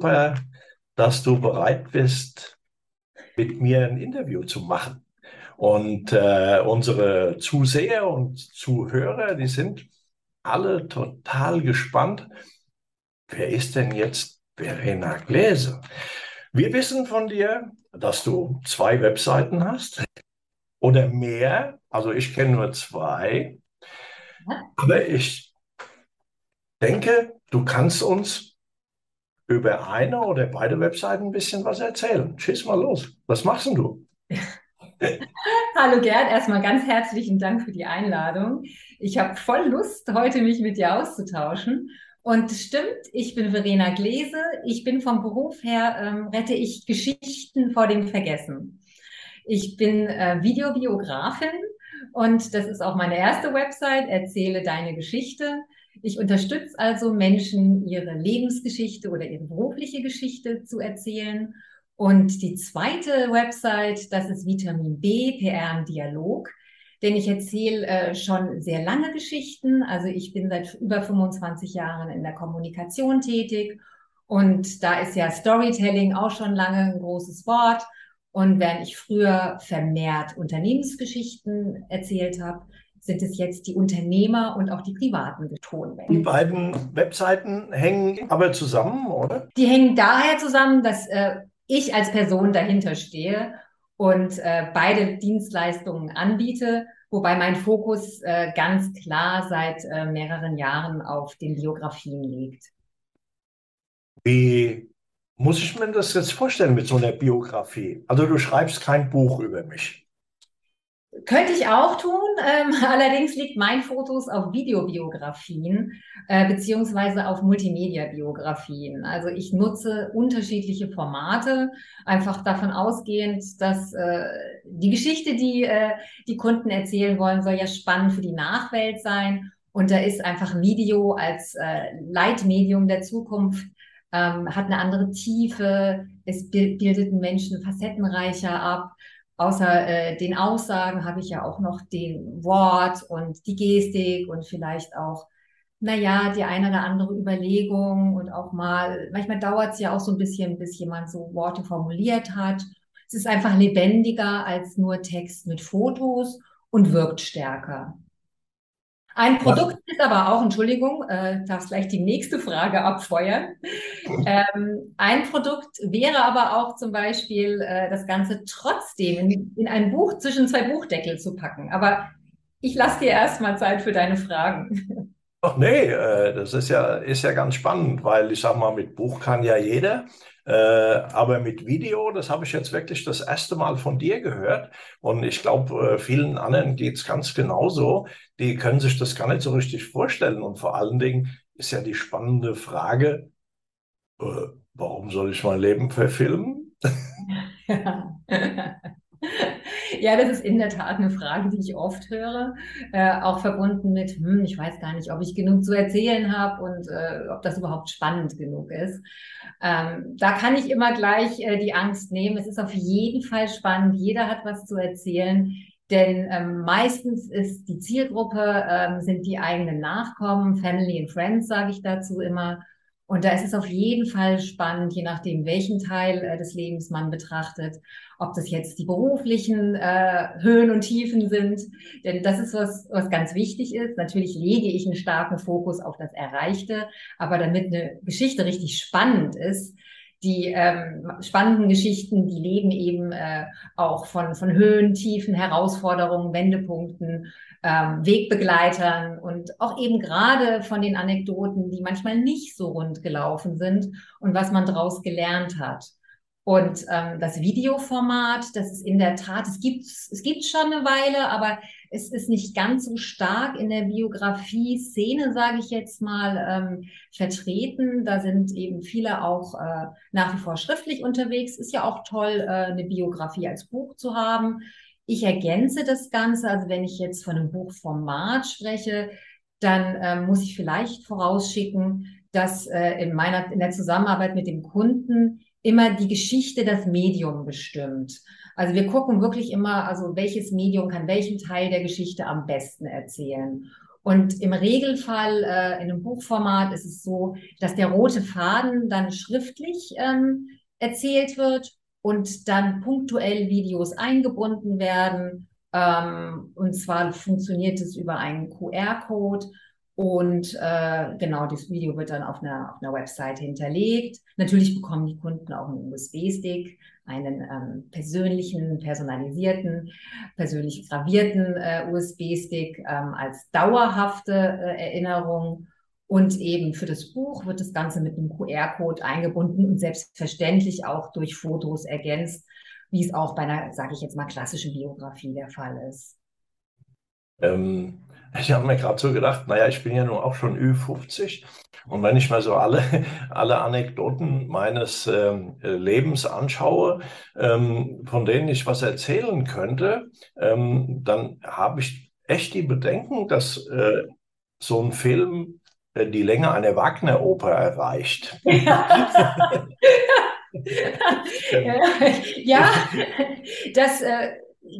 Super, dass du bereit bist, mit mir ein Interview zu machen. Und äh, unsere Zuseher und Zuhörer, die sind alle total gespannt. Wer ist denn jetzt Verena Gläser? Wir wissen von dir, dass du zwei Webseiten hast oder mehr. Also ich kenne nur zwei. Aber ich denke, du kannst uns über eine oder beide Webseiten ein bisschen was erzählen. Schieß mal los. Was machst denn du? Hallo Gerd, erstmal ganz herzlichen Dank für die Einladung. Ich habe voll Lust, heute mich mit dir auszutauschen. Und stimmt, ich bin Verena Gläse. Ich bin vom Beruf her, ähm, rette ich Geschichten vor dem Vergessen. Ich bin äh, Videobiografin und das ist auch meine erste Website, Erzähle deine Geschichte. Ich unterstütze also Menschen, ihre Lebensgeschichte oder ihre berufliche Geschichte zu erzählen. Und die zweite Website, das ist Vitamin B, PR im Dialog. Denn ich erzähle äh, schon sehr lange Geschichten. Also ich bin seit über 25 Jahren in der Kommunikation tätig. Und da ist ja Storytelling auch schon lange ein großes Wort. Und während ich früher vermehrt Unternehmensgeschichten erzählt habe, sind es jetzt die Unternehmer und auch die privaten Tonbänke. Die beiden Webseiten hängen aber zusammen, oder? Die hängen daher zusammen, dass äh, ich als Person dahinter stehe und äh, beide Dienstleistungen anbiete, wobei mein Fokus äh, ganz klar seit äh, mehreren Jahren auf den Biografien liegt. Wie muss ich mir das jetzt vorstellen mit so einer Biografie? Also du schreibst kein Buch über mich. Könnte ich auch tun. Ähm, allerdings liegt mein Fokus auf Videobiografien äh, beziehungsweise auf Multimedia-Biografien. Also ich nutze unterschiedliche Formate, einfach davon ausgehend, dass äh, die Geschichte, die äh, die Kunden erzählen wollen, soll ja spannend für die Nachwelt sein. Und da ist einfach Video als äh, Leitmedium der Zukunft ähm, hat eine andere Tiefe, es bildet einen Menschen facettenreicher ab. Außer äh, den Aussagen habe ich ja auch noch den Wort und die Gestik und vielleicht auch, naja, die eine oder andere Überlegung und auch mal, manchmal dauert es ja auch so ein bisschen, bis jemand so Worte formuliert hat. Es ist einfach lebendiger als nur Text mit Fotos und wirkt stärker. Ein Produkt ist aber auch, Entschuldigung, äh, darfst gleich die nächste Frage abfeuern. Ähm, ein Produkt wäre aber auch zum Beispiel äh, das Ganze trotzdem in, in, ein Buch zwischen zwei Buchdeckel zu packen. Aber ich lasse dir erstmal Zeit für deine Fragen. Ach nee, äh, das ist ja, ist ja ganz spannend, weil ich sag mal, mit Buch kann ja jeder. Äh, aber mit Video, das habe ich jetzt wirklich das erste Mal von dir gehört. Und ich glaube, äh, vielen anderen geht es ganz genauso. Die können sich das gar nicht so richtig vorstellen. Und vor allen Dingen ist ja die spannende Frage, äh, warum soll ich mein Leben verfilmen? Ja. Ja, das ist in der Tat eine Frage, die ich oft höre, äh, auch verbunden mit, hm, ich weiß gar nicht, ob ich genug zu erzählen habe und äh, ob das überhaupt spannend genug ist. Ähm, da kann ich immer gleich äh, die Angst nehmen. Es ist auf jeden Fall spannend. Jeder hat was zu erzählen. Denn ähm, meistens ist die Zielgruppe, ähm, sind die eigenen Nachkommen, Family and Friends, sage ich dazu immer. Und da ist es auf jeden Fall spannend, je nachdem, welchen Teil äh, des Lebens man betrachtet, ob das jetzt die beruflichen äh, Höhen und Tiefen sind. Denn das ist was, was ganz wichtig ist. Natürlich lege ich einen starken Fokus auf das Erreichte, aber damit eine Geschichte richtig spannend ist, die ähm, spannenden Geschichten, die leben eben äh, auch von, von Höhen, Tiefen, Herausforderungen, Wendepunkten, ähm, Wegbegleitern und auch eben gerade von den Anekdoten, die manchmal nicht so rund gelaufen sind und was man daraus gelernt hat. Und ähm, das Videoformat, das ist in der Tat, es gibt es gibt schon eine Weile, aber es ist nicht ganz so stark in der Biografie-Szene, sage ich jetzt mal, ähm, vertreten. Da sind eben viele auch äh, nach wie vor schriftlich unterwegs. Ist ja auch toll, äh, eine Biografie als Buch zu haben. Ich ergänze das Ganze, also wenn ich jetzt von einem Buchformat spreche, dann äh, muss ich vielleicht vorausschicken, dass äh, in meiner in der Zusammenarbeit mit dem Kunden immer die Geschichte das Medium bestimmt. Also wir gucken wirklich immer, also welches Medium kann welchen Teil der Geschichte am besten erzählen. Und im Regelfall äh, in einem Buchformat ist es so, dass der rote Faden dann schriftlich ähm, erzählt wird und dann punktuell Videos eingebunden werden. Ähm, und zwar funktioniert es über einen QR-Code. Und äh, genau, das Video wird dann auf einer, auf einer Website hinterlegt. Natürlich bekommen die Kunden auch einen USB-Stick, einen ähm, persönlichen, personalisierten, persönlich gravierten äh, USB-Stick ähm, als dauerhafte äh, Erinnerung. Und eben für das Buch wird das Ganze mit einem QR-Code eingebunden und selbstverständlich auch durch Fotos ergänzt, wie es auch bei einer, sage ich jetzt mal, klassischen Biografie der Fall ist. Ähm, ich habe mir gerade so gedacht, naja, ich bin ja nun auch schon Ü50 und wenn ich mal so alle, alle Anekdoten meines ähm, Lebens anschaue, ähm, von denen ich was erzählen könnte, ähm, dann habe ich echt die Bedenken, dass äh, so ein Film äh, die Länge einer Wagner-Oper erreicht. ja, das äh,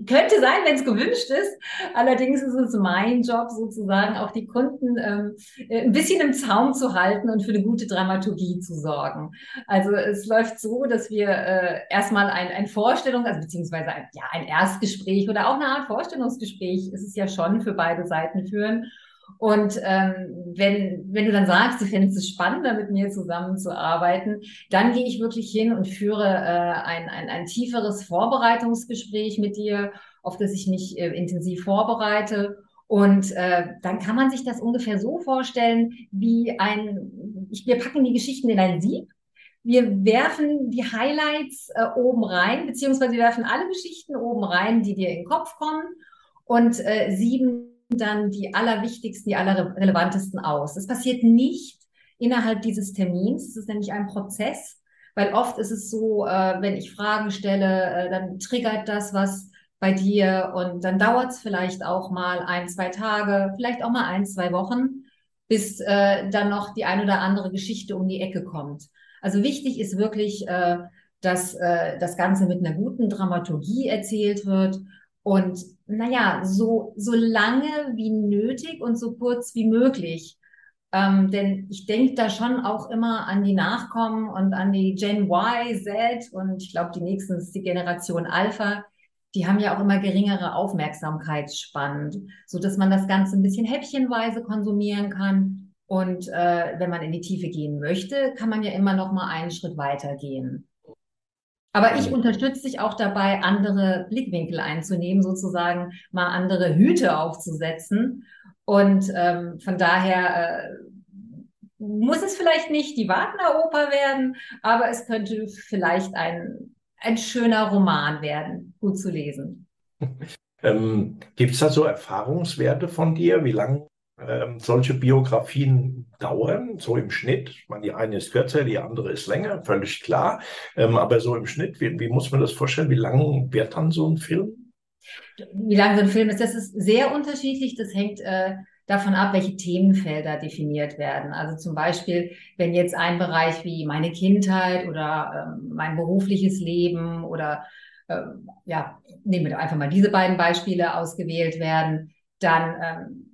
könnte sein, wenn es gewünscht ist. Allerdings ist es mein Job, sozusagen auch die Kunden ähm, äh, ein bisschen im Zaum zu halten und für eine gute Dramaturgie zu sorgen. Also es läuft so, dass wir äh, erstmal ein, ein Vorstellung, also beziehungsweise ein, ja, ein Erstgespräch oder auch eine Art Vorstellungsgespräch ist es ja schon für beide Seiten führen. Und ähm, wenn, wenn du dann sagst, du findest es spannender, mit mir zusammenzuarbeiten, dann gehe ich wirklich hin und führe äh, ein, ein, ein tieferes Vorbereitungsgespräch mit dir, auf das ich mich äh, intensiv vorbereite. Und äh, dann kann man sich das ungefähr so vorstellen, wie ein, ich, wir packen die Geschichten in ein Sieb. Wir werfen die Highlights äh, oben rein, beziehungsweise wir werfen alle Geschichten oben rein, die dir in den Kopf kommen und äh, sieben dann die allerwichtigsten, die allerrelevantesten aus. Das passiert nicht innerhalb dieses Termins. Es ist nämlich ein Prozess, weil oft ist es so, äh, wenn ich Fragen stelle, äh, dann triggert das was bei dir und dann dauert es vielleicht auch mal ein, zwei Tage, vielleicht auch mal ein, zwei Wochen, bis äh, dann noch die ein oder andere Geschichte um die Ecke kommt. Also wichtig ist wirklich, äh, dass äh, das Ganze mit einer guten Dramaturgie erzählt wird und naja, so, so lange wie nötig und so kurz wie möglich. Ähm, denn ich denke da schon auch immer an die Nachkommen und an die Gen Y, Z und ich glaube, die nächsten ist die Generation Alpha. Die haben ja auch immer geringere Aufmerksamkeitsspannen, so dass man das Ganze ein bisschen häppchenweise konsumieren kann. Und äh, wenn man in die Tiefe gehen möchte, kann man ja immer noch mal einen Schritt weiter gehen. Aber ich unterstütze dich auch dabei, andere Blickwinkel einzunehmen, sozusagen mal andere Hüte aufzusetzen. Und ähm, von daher äh, muss es vielleicht nicht die Wagner-Oper werden, aber es könnte vielleicht ein, ein schöner Roman werden, gut zu lesen. Ähm, Gibt es da so Erfahrungswerte von dir, wie lange ähm, solche Biografien dauern, so im Schnitt. Ich meine, die eine ist kürzer, die andere ist länger, völlig klar. Ähm, aber so im Schnitt, wie, wie, muss man das vorstellen? Wie lang wird dann so ein Film? Wie lang so ein Film ist, das ist sehr unterschiedlich. Das hängt äh, davon ab, welche Themenfelder definiert werden. Also zum Beispiel, wenn jetzt ein Bereich wie meine Kindheit oder ähm, mein berufliches Leben oder äh, ja, nehmen wir einfach mal diese beiden Beispiele ausgewählt werden, dann ähm,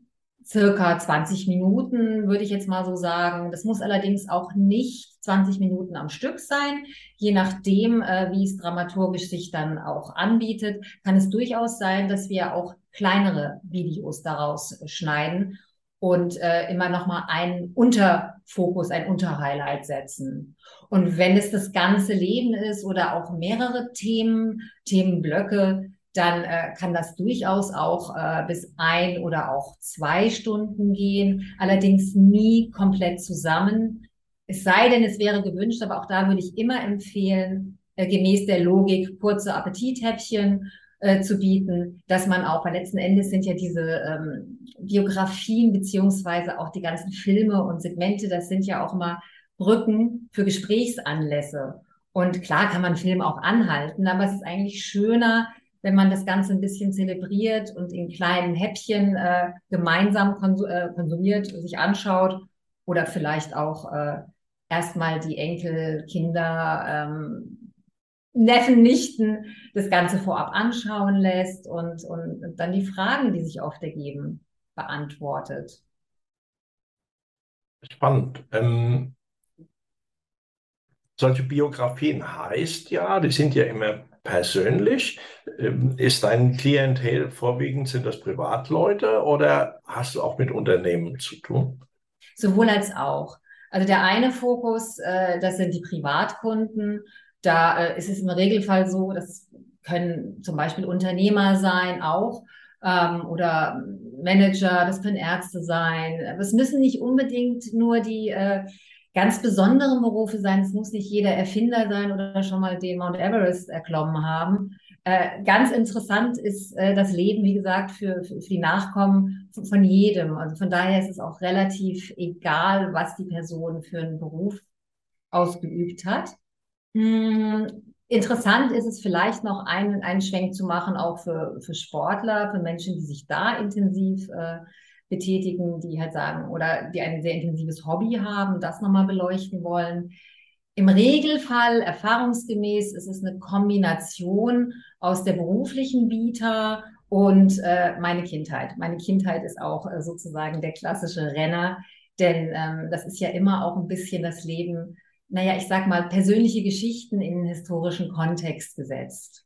circa 20 Minuten, würde ich jetzt mal so sagen. Das muss allerdings auch nicht 20 Minuten am Stück sein. Je nachdem, äh, wie es dramaturgisch sich dann auch anbietet, kann es durchaus sein, dass wir auch kleinere Videos daraus schneiden und äh, immer noch mal einen Unterfokus, ein Unterhighlight setzen. Und wenn es das ganze Leben ist oder auch mehrere Themen, Themenblöcke, dann äh, kann das durchaus auch äh, bis ein oder auch zwei Stunden gehen, allerdings nie komplett zusammen. Es sei denn, es wäre gewünscht, aber auch da würde ich immer empfehlen, äh, gemäß der Logik kurze Appetithäppchen äh, zu bieten, dass man auch, weil letzten Endes sind ja diese ähm, Biografien beziehungsweise auch die ganzen Filme und Segmente, das sind ja auch immer Brücken für Gesprächsanlässe. Und klar kann man Film auch anhalten, aber es ist eigentlich schöner, wenn man das Ganze ein bisschen zelebriert und in kleinen Häppchen äh, gemeinsam konsum äh, konsumiert, sich anschaut oder vielleicht auch äh, erstmal die Enkel, Kinder, ähm, Neffen, Nichten das Ganze vorab anschauen lässt und, und, und dann die Fragen, die sich oft ergeben, beantwortet. spannend. Ähm, solche Biografien heißt ja, die sind ja immer persönlich. Ähm, ist dein Klientel vorwiegend, sind das Privatleute oder hast du auch mit Unternehmen zu tun? Sowohl als auch. Also der eine Fokus, äh, das sind die Privatkunden. Da äh, ist es im Regelfall so, das können zum Beispiel Unternehmer sein auch ähm, oder Manager, das können Ärzte sein. Es müssen nicht unbedingt nur die äh, ganz besonderen Berufe sein. Es muss nicht jeder Erfinder sein oder schon mal den Mount Everest erklommen haben. Äh, ganz interessant ist äh, das Leben, wie gesagt, für, für, die Nachkommen von, von, jedem. Also von daher ist es auch relativ egal, was die Person für einen Beruf ausgeübt hat. Hm, interessant ist es vielleicht noch einen, einen Schwenk zu machen, auch für, für Sportler, für Menschen, die sich da intensiv äh, betätigen, die halt sagen, oder die ein sehr intensives Hobby haben, das nochmal beleuchten wollen. Im Regelfall, erfahrungsgemäß, ist es eine Kombination aus der beruflichen Vita und äh, meine Kindheit. Meine Kindheit ist auch äh, sozusagen der klassische Renner, denn ähm, das ist ja immer auch ein bisschen das Leben, naja, ich sag mal, persönliche Geschichten in den historischen Kontext gesetzt.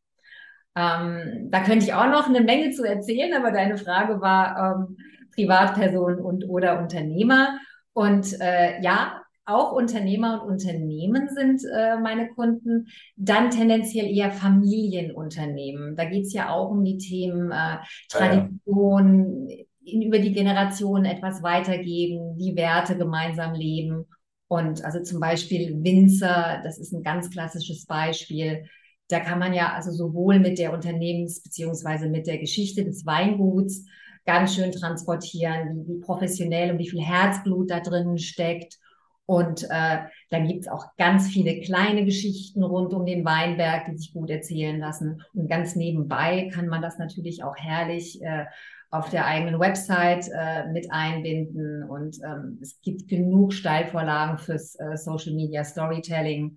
Ähm, da könnte ich auch noch eine Menge zu erzählen, aber deine Frage war, ähm, Privatpersonen und oder Unternehmer. Und äh, ja, auch Unternehmer und Unternehmen sind äh, meine Kunden, dann tendenziell eher Familienunternehmen. Da geht es ja auch um die Themen äh, Tradition, ja, ja. In, über die Generation etwas weitergeben, die Werte gemeinsam leben. Und also zum Beispiel Winzer, das ist ein ganz klassisches Beispiel. Da kann man ja also sowohl mit der Unternehmens- beziehungsweise mit der Geschichte des Weinguts ganz schön transportieren, wie, wie professionell und wie viel Herzblut da drin steckt. Und äh, dann gibt es auch ganz viele kleine Geschichten rund um den Weinberg, die sich gut erzählen lassen. Und ganz nebenbei kann man das natürlich auch herrlich äh, auf der eigenen Website äh, mit einbinden. Und ähm, es gibt genug Steilvorlagen fürs äh, Social Media Storytelling.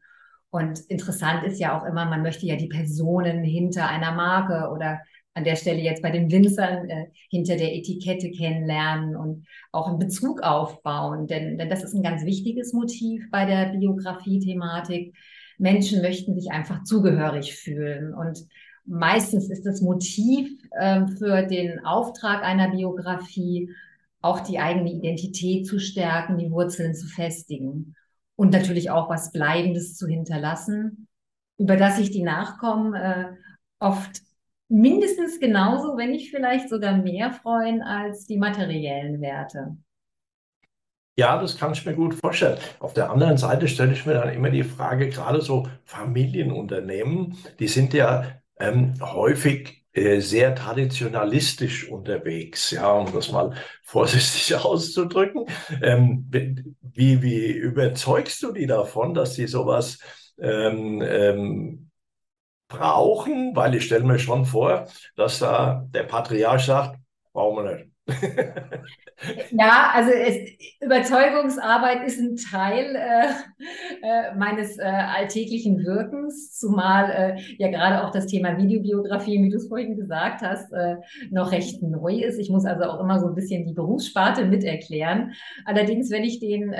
Und interessant ist ja auch immer, man möchte ja die Personen hinter einer Marke oder an der Stelle jetzt bei den Winzern äh, hinter der Etikette kennenlernen und auch einen Bezug aufbauen. Denn, denn das ist ein ganz wichtiges Motiv bei der Biografie-Thematik. Menschen möchten sich einfach zugehörig fühlen. Und meistens ist das Motiv äh, für den Auftrag einer Biografie auch die eigene Identität zu stärken, die Wurzeln zu festigen und natürlich auch was Bleibendes zu hinterlassen, über das sich die Nachkommen äh, oft mindestens genauso, wenn nicht vielleicht sogar mehr freuen als die materiellen Werte. Ja, das kann ich mir gut vorstellen. Auf der anderen Seite stelle ich mir dann immer die Frage, gerade so Familienunternehmen, die sind ja ähm, häufig äh, sehr traditionalistisch unterwegs, ja, um das mal vorsichtig auszudrücken. Ähm, wie, wie überzeugst du die davon, dass sie sowas ähm, ähm brauchen, weil ich stelle mir schon vor, dass da der Patriarch sagt, brauchen wir nicht. ja, also es, Überzeugungsarbeit ist ein Teil äh, äh, meines äh, alltäglichen Wirkens, zumal äh, ja gerade auch das Thema Videobiografie, wie du es vorhin gesagt hast, äh, noch recht neu ist. Ich muss also auch immer so ein bisschen die Berufssparte miterklären. Allerdings, wenn ich den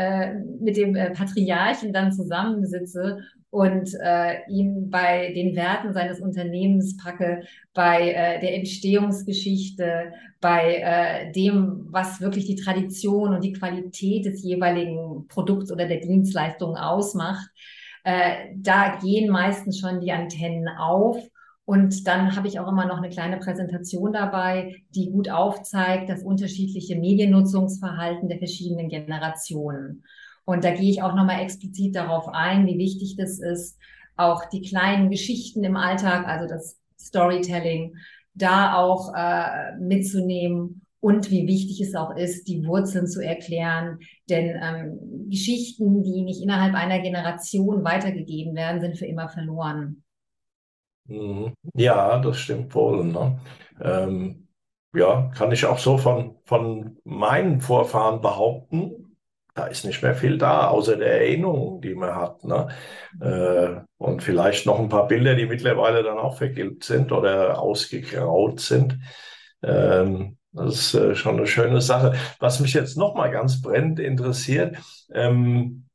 mit dem Patriarchen dann zusammensitze und äh, ihn bei den Werten seines Unternehmens packe, bei äh, der Entstehungsgeschichte, bei äh, dem, was wirklich die Tradition und die Qualität des jeweiligen Produkts oder der Dienstleistung ausmacht. Äh, da gehen meistens schon die Antennen auf. Und dann habe ich auch immer noch eine kleine Präsentation dabei, die gut aufzeigt das unterschiedliche Mediennutzungsverhalten der verschiedenen Generationen. Und da gehe ich auch nochmal explizit darauf ein, wie wichtig das ist, auch die kleinen Geschichten im Alltag, also das Storytelling, da auch äh, mitzunehmen und wie wichtig es auch ist, die Wurzeln zu erklären. Denn ähm, Geschichten, die nicht innerhalb einer Generation weitergegeben werden, sind für immer verloren. Mhm. Ja, das stimmt wohl. Ne? Ähm, ja, kann ich auch so von, von meinen Vorfahren behaupten da ist nicht mehr viel da, außer der Erinnerung, die man hat. Ne? Äh, und vielleicht noch ein paar Bilder, die mittlerweile dann auch vergilbt sind oder ausgegraut sind. Ähm, Das ist äh, schon eine schöne Sache. Was mich jetzt noch mal ganz brennend interessiert, ähm,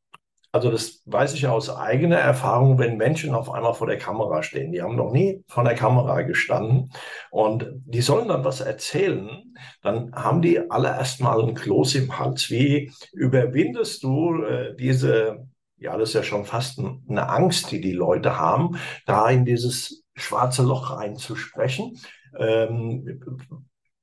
also das weiß ich aus eigener Erfahrung, wenn Menschen auf einmal vor der Kamera stehen. Die haben noch nie vor der Kamera gestanden und die sollen dann was erzählen. Dann haben die alle erstmal ein Kloß im Hals. Wie überwindest du äh, diese, ja, das ist ja schon fast eine Angst, die die Leute haben, da in dieses schwarze Loch reinzusprechen? Ähm,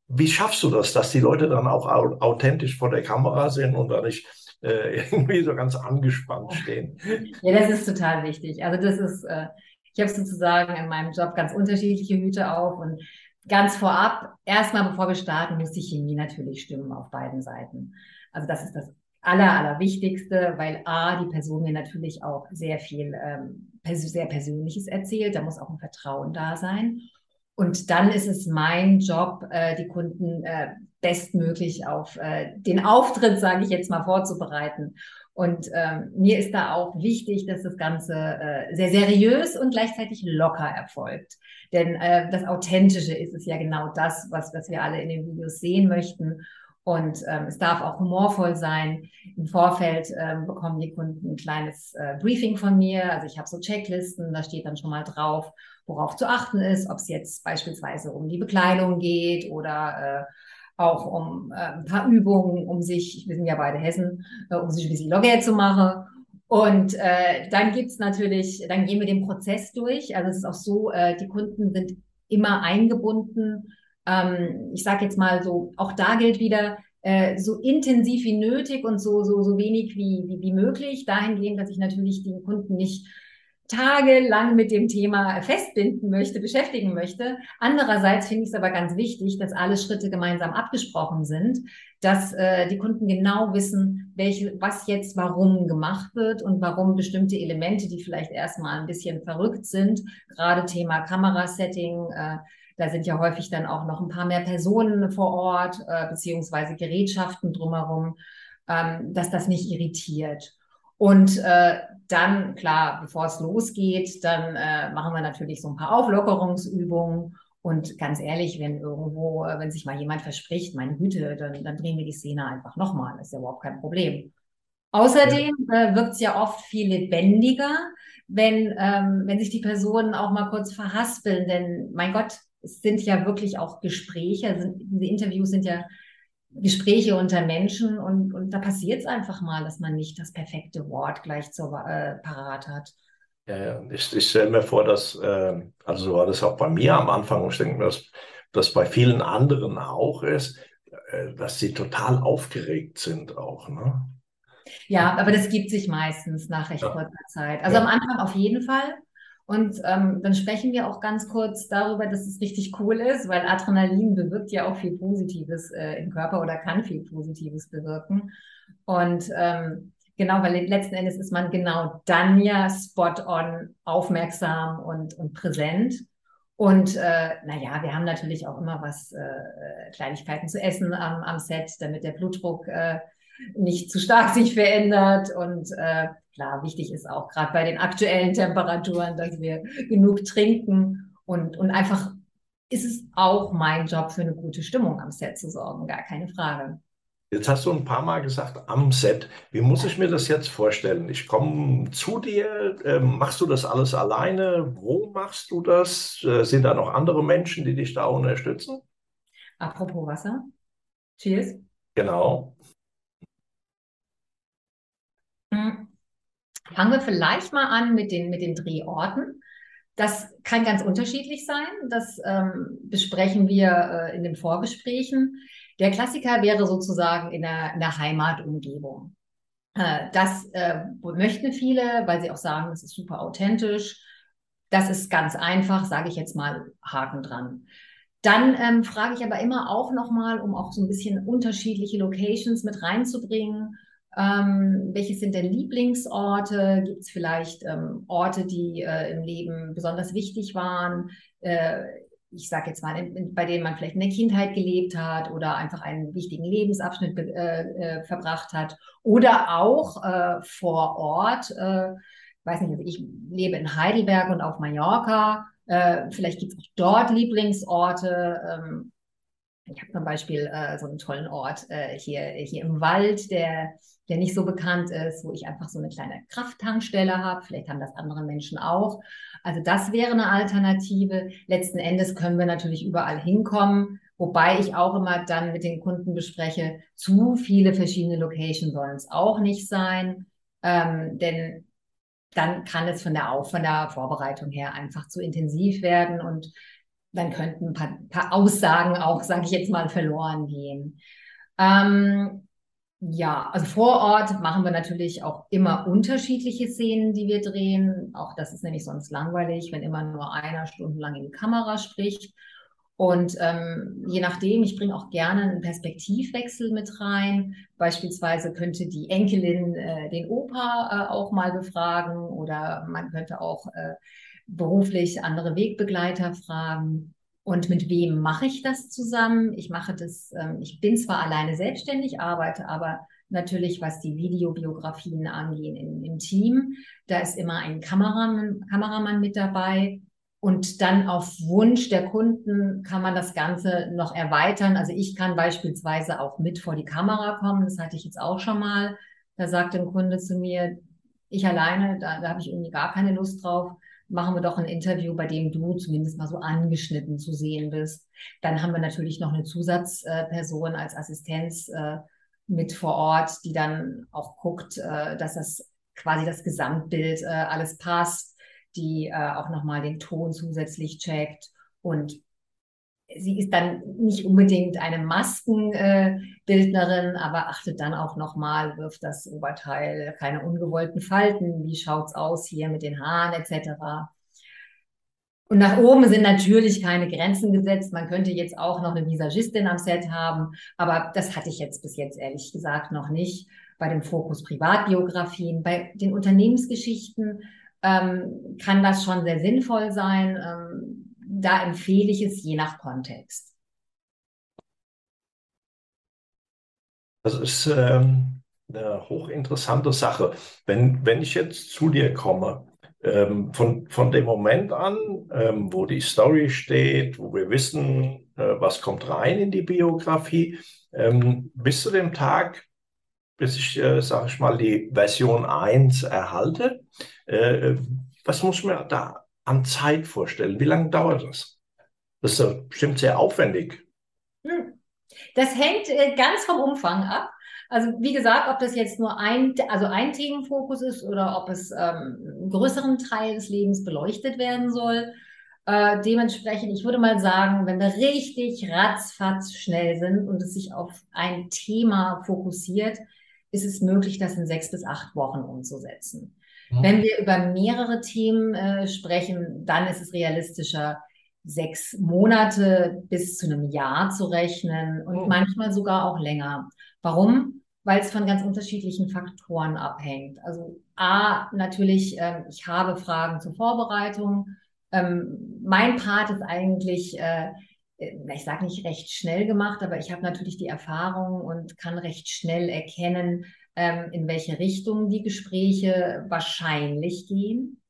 wie schaffst du das, dass die Leute dann auch authentisch vor der Kamera sind und da nicht äh, irgendwie so ganz angespannt stehen. Ja, das ist total wichtig. Also das ist, äh, ich habe sozusagen in meinem Job ganz unterschiedliche Hüte auf und ganz vorab, erstmal bevor wir starten, muss die Chemie natürlich stimmen auf beiden Seiten. Also das ist das Aller, Allerwichtigste, weil A, die Person mir natürlich auch sehr viel, ähm, sehr Persönliches erzählt, da muss auch ein Vertrauen da sein. Und dann ist es mein Job, äh, die Kunden äh, bestmöglich auf äh, den Auftritt, sage ich jetzt mal, vorzubereiten. Und ähm, mir ist da auch wichtig, dass das Ganze äh, sehr seriös und gleichzeitig locker erfolgt. Denn äh, das Authentische ist es ja genau das, was, was wir alle in den Videos sehen möchten. Und ähm, es darf auch humorvoll sein. Im Vorfeld ähm, bekommen die Kunden ein kleines äh, Briefing von mir. Also ich habe so Checklisten, da steht dann schon mal drauf, worauf zu achten ist, ob es jetzt beispielsweise um die Bekleidung geht oder äh, auch um äh, ein paar Übungen, um sich, wir sind ja beide Hessen, äh, um sich ein bisschen Loggeld zu machen. Und äh, dann gibt's natürlich, dann gehen wir den Prozess durch. Also es ist auch so, äh, die Kunden sind immer eingebunden. Ähm, ich sage jetzt mal so, auch da gilt wieder, äh, so intensiv wie nötig und so, so, so wenig wie, wie, wie möglich, dahingehend, dass ich natürlich den Kunden nicht tagelang mit dem Thema festbinden möchte, beschäftigen möchte. Andererseits finde ich es aber ganz wichtig, dass alle Schritte gemeinsam abgesprochen sind, dass äh, die Kunden genau wissen, welche, was jetzt warum gemacht wird und warum bestimmte Elemente, die vielleicht erstmal ein bisschen verrückt sind, gerade Thema Kamerasetting, äh, da sind ja häufig dann auch noch ein paar mehr Personen vor Ort, äh, beziehungsweise Gerätschaften drumherum, ähm, dass das nicht irritiert. Und äh, dann, klar, bevor es losgeht, dann äh, machen wir natürlich so ein paar Auflockerungsübungen. Und ganz ehrlich, wenn irgendwo, äh, wenn sich mal jemand verspricht, meine Güte, dann, dann drehen wir die Szene einfach nochmal. Das ist ja überhaupt kein Problem. Außerdem äh, wirkt es ja oft viel lebendiger, wenn, ähm, wenn sich die Personen auch mal kurz verhaspeln. Denn mein Gott, es sind ja wirklich auch Gespräche. Also diese Interviews sind ja Gespräche unter Menschen und, und da passiert es einfach mal, dass man nicht das perfekte Wort gleich zur, äh, parat hat. Ja, ja. Ich, ich stelle mir vor, dass, äh, also so war das auch bei mir am Anfang und ich denke, dass das bei vielen anderen auch ist, äh, dass sie total aufgeregt sind auch. Ne? Ja, aber das gibt sich meistens nach recht ja. kurzer Zeit. Also ja. am Anfang auf jeden Fall. Und ähm, dann sprechen wir auch ganz kurz darüber, dass es richtig cool ist, weil Adrenalin bewirkt ja auch viel Positives äh, im Körper oder kann viel Positives bewirken. Und ähm, genau, weil letzten Endes ist man genau dann ja spot on, aufmerksam und, und präsent. Und äh, naja, wir haben natürlich auch immer was, äh, Kleinigkeiten zu essen am, am Set, damit der Blutdruck äh, nicht zu stark sich verändert. Und äh, klar, wichtig ist auch gerade bei den aktuellen Temperaturen, dass wir genug trinken und, und einfach ist es auch mein Job für eine gute Stimmung am Set zu sorgen, gar keine Frage. Jetzt hast du ein paar Mal gesagt, am Set. Wie muss ich mir das jetzt vorstellen? Ich komme zu dir, äh, machst du das alles alleine? Wo machst du das? Äh, sind da noch andere Menschen, die dich da unterstützen? Apropos Wasser. Cheers. Genau. Fangen wir vielleicht mal an mit den, mit den Drehorten. Das kann ganz unterschiedlich sein. Das ähm, besprechen wir äh, in den Vorgesprächen. Der Klassiker wäre sozusagen in der, in der Heimatumgebung. Äh, das äh, möchten viele, weil sie auch sagen, das ist super authentisch. Das ist ganz einfach, sage ich jetzt mal, Haken dran. Dann ähm, frage ich aber immer auch nochmal, um auch so ein bisschen unterschiedliche Locations mit reinzubringen. Ähm, welche sind denn Lieblingsorte? Gibt es vielleicht ähm, Orte, die äh, im Leben besonders wichtig waren? Äh, ich sage jetzt mal, in, in, bei denen man vielleicht in der Kindheit gelebt hat oder einfach einen wichtigen Lebensabschnitt äh, äh, verbracht hat. Oder auch äh, vor Ort. Äh, weiß nicht, also ich lebe in Heidelberg und auf Mallorca. vielleicht gibt es auch dort Lieblingsorte. Ähm, ich habe zum Beispiel äh, so einen tollen Ort äh, hier, hier im Wald, der, der nicht so bekannt ist, wo ich einfach so eine kleine Krafttankstelle habe. Vielleicht haben das andere Menschen auch. Also das wäre eine Alternative. Letzten Endes können wir natürlich überall hinkommen, wobei ich auch immer dann mit den Kunden bespreche, zu viele verschiedene Locations sollen es auch nicht sein, ähm, denn dann kann es von der, von der Vorbereitung her einfach zu intensiv werden und dann könnten ein paar, paar Aussagen auch, sage ich jetzt mal, verloren gehen. Ähm, ja, also vor Ort machen wir natürlich auch immer unterschiedliche Szenen, die wir drehen. Auch das ist nämlich sonst langweilig, wenn immer nur einer stundenlang in die Kamera spricht. Und ähm, je nachdem, ich bringe auch gerne einen Perspektivwechsel mit rein. Beispielsweise könnte die Enkelin äh, den Opa äh, auch mal befragen oder man könnte auch äh, beruflich andere Wegbegleiter fragen. Und mit wem mache ich das zusammen? Ich mache das, ähm, ich bin zwar alleine selbstständig, arbeite aber natürlich, was die Videobiografien angehen, im, im Team. Da ist immer ein Kameramann, Kameramann mit dabei. Und dann auf Wunsch der Kunden kann man das Ganze noch erweitern. Also ich kann beispielsweise auch mit vor die Kamera kommen. Das hatte ich jetzt auch schon mal. Da sagt ein Kunde zu mir, ich alleine, da, da habe ich irgendwie gar keine Lust drauf machen wir doch ein Interview, bei dem du zumindest mal so angeschnitten zu sehen bist. Dann haben wir natürlich noch eine Zusatzperson als Assistenz äh, mit vor Ort, die dann auch guckt, äh, dass das quasi das Gesamtbild äh, alles passt, die auch nochmal den Ton zusätzlich checkt und sie ist dann nicht unbedingt eine Maskenbildnerin, aber achtet dann auch nochmal, wirft das Oberteil keine ungewollten Falten, wie schaut's aus hier mit den Haaren etc. Und nach oben sind natürlich keine Grenzen gesetzt. Man könnte jetzt auch noch eine Visagistin am Set haben, aber das hatte ich jetzt bis jetzt ehrlich gesagt noch nicht. Bei dem Fokus Privatbiografien, bei den Unternehmensgeschichten ähm, kann das schon sehr sinnvoll sein. Ähm, da empfehle ich es je nach Kontext. Das ist ähm, eine hochinteressante Sache. Wenn, wenn ich jetzt zu dir komme, ähm, von, von dem Moment an, ähm, wo die Story steht, wo wir wissen, äh, was kommt rein in die Biografie, ähm, bis zu dem Tag, bis ich, äh, sage ich mal, die Version 1 erhalte, äh, was muss man da an Zeit vorstellen? Wie lange dauert das? Das ist bestimmt sehr aufwendig. Hm. Das hängt äh, ganz vom Umfang ab. Also wie gesagt, ob das jetzt nur ein, also ein Themenfokus ist oder ob es ähm, einen größeren Teil des Lebens beleuchtet werden soll. Äh, dementsprechend, ich würde mal sagen, wenn wir richtig ratzfatz schnell sind und es sich auf ein Thema fokussiert, ist es möglich, das in sechs bis acht Wochen umzusetzen. Wenn wir über mehrere Themen äh, sprechen, dann ist es realistischer, sechs Monate bis zu einem Jahr zu rechnen und oh. manchmal sogar auch länger. Warum? Weil es von ganz unterschiedlichen Faktoren abhängt. Also A, natürlich, äh, ich habe Fragen zur Vorbereitung. Ähm, mein Part ist eigentlich, äh, ich sage nicht recht schnell gemacht, aber ich habe natürlich die Erfahrung und kann recht schnell erkennen, ähm, in welche Richtung die Gespräche wahrscheinlich gehen.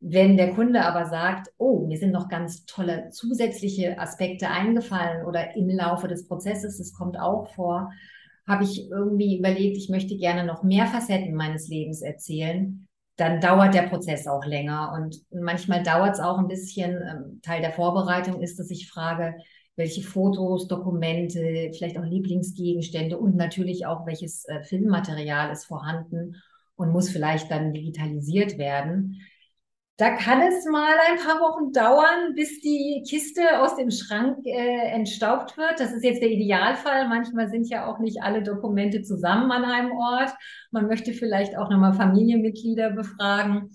Wenn der Kunde aber sagt, oh, mir sind noch ganz tolle zusätzliche Aspekte eingefallen oder im Laufe des Prozesses, das kommt auch vor, habe ich irgendwie überlegt, ich möchte gerne noch mehr Facetten meines Lebens erzählen, dann dauert der Prozess auch länger. Und manchmal dauert es auch ein bisschen. Ähm, Teil der Vorbereitung ist, dass ich frage, welche Fotos, Dokumente, vielleicht auch Lieblingsgegenstände und natürlich auch welches äh, Filmmaterial ist vorhanden und muss vielleicht dann digitalisiert werden. Da kann es mal ein paar Wochen dauern, bis die Kiste aus dem Schrank äh, entstaubt wird. Das ist jetzt der Idealfall. Manchmal sind ja auch nicht alle Dokumente zusammen an einem Ort. Man möchte vielleicht auch nochmal Familienmitglieder befragen.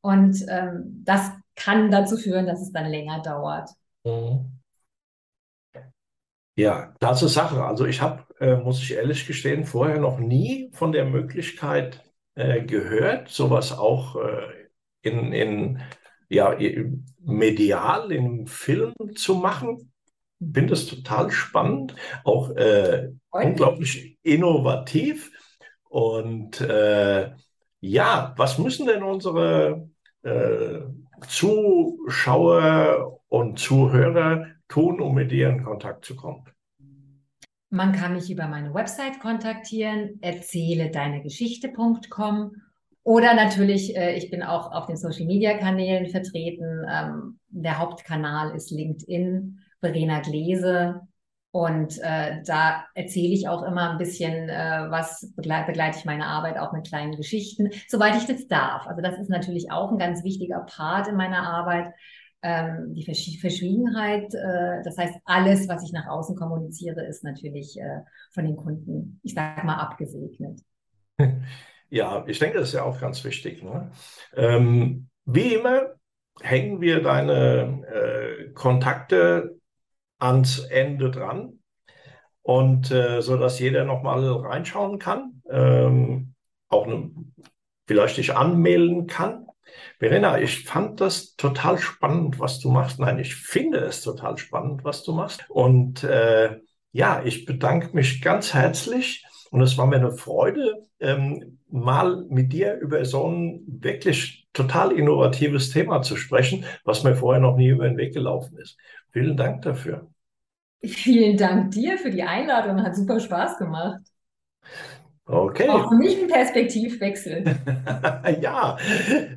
Und ähm, das kann dazu führen, dass es dann länger dauert. Mhm. Ja, klasse Sache. Also ich habe, äh, muss ich ehrlich gestehen, vorher noch nie von der Möglichkeit äh, gehört, sowas auch äh, in, in ja, medial, im Film zu machen. Finde das total spannend, auch äh, unglaublich innovativ. Und äh, ja, was müssen denn unsere äh, Zuschauer und Zuhörer tun, um mit dir in Kontakt zu kommen? Man kann mich über meine Website kontaktieren, erzähle deine Geschichte.com oder natürlich, äh, ich bin auch auf den Social Media Kanälen vertreten. Ähm, der Hauptkanal ist LinkedIn, Verena Gläse. Und äh, da erzähle ich auch immer ein bisschen, äh, was begleite, begleite ich meine Arbeit auch mit kleinen Geschichten, soweit ich das darf. Also das ist natürlich auch ein ganz wichtiger Part in meiner Arbeit, ähm, die Versch Verschwiegenheit. Äh, das heißt, alles, was ich nach außen kommuniziere, ist natürlich äh, von den Kunden, ich sage mal, abgesegnet. Ja, ich denke, das ist ja auch ganz wichtig. Ne? Ähm, wie immer hängen wir deine äh, Kontakte ans Ende dran und äh, so dass jeder noch mal reinschauen kann, ähm, auch ne, vielleicht dich anmelden kann. Verena, ich fand das total spannend, was du machst. Nein, ich finde es total spannend, was du machst. Und äh, ja, ich bedanke mich ganz herzlich. Und es war mir eine Freude, ähm, mal mit dir über so ein wirklich total innovatives Thema zu sprechen, was mir vorher noch nie über den Weg gelaufen ist. Vielen Dank dafür. Vielen Dank dir für die Einladung. Hat super Spaß gemacht. Okay. Auch für mich ein Perspektivwechsel. ja,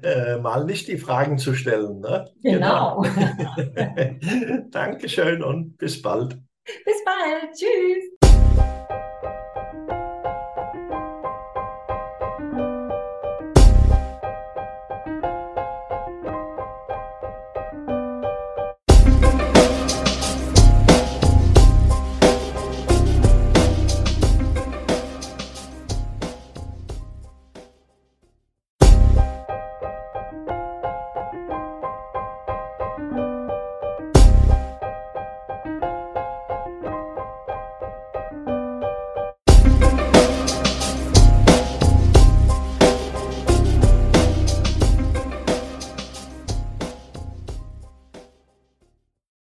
äh, mal nicht die Fragen zu stellen. Ne? Genau. genau. Dankeschön und bis bald. Bis bald. Tschüss.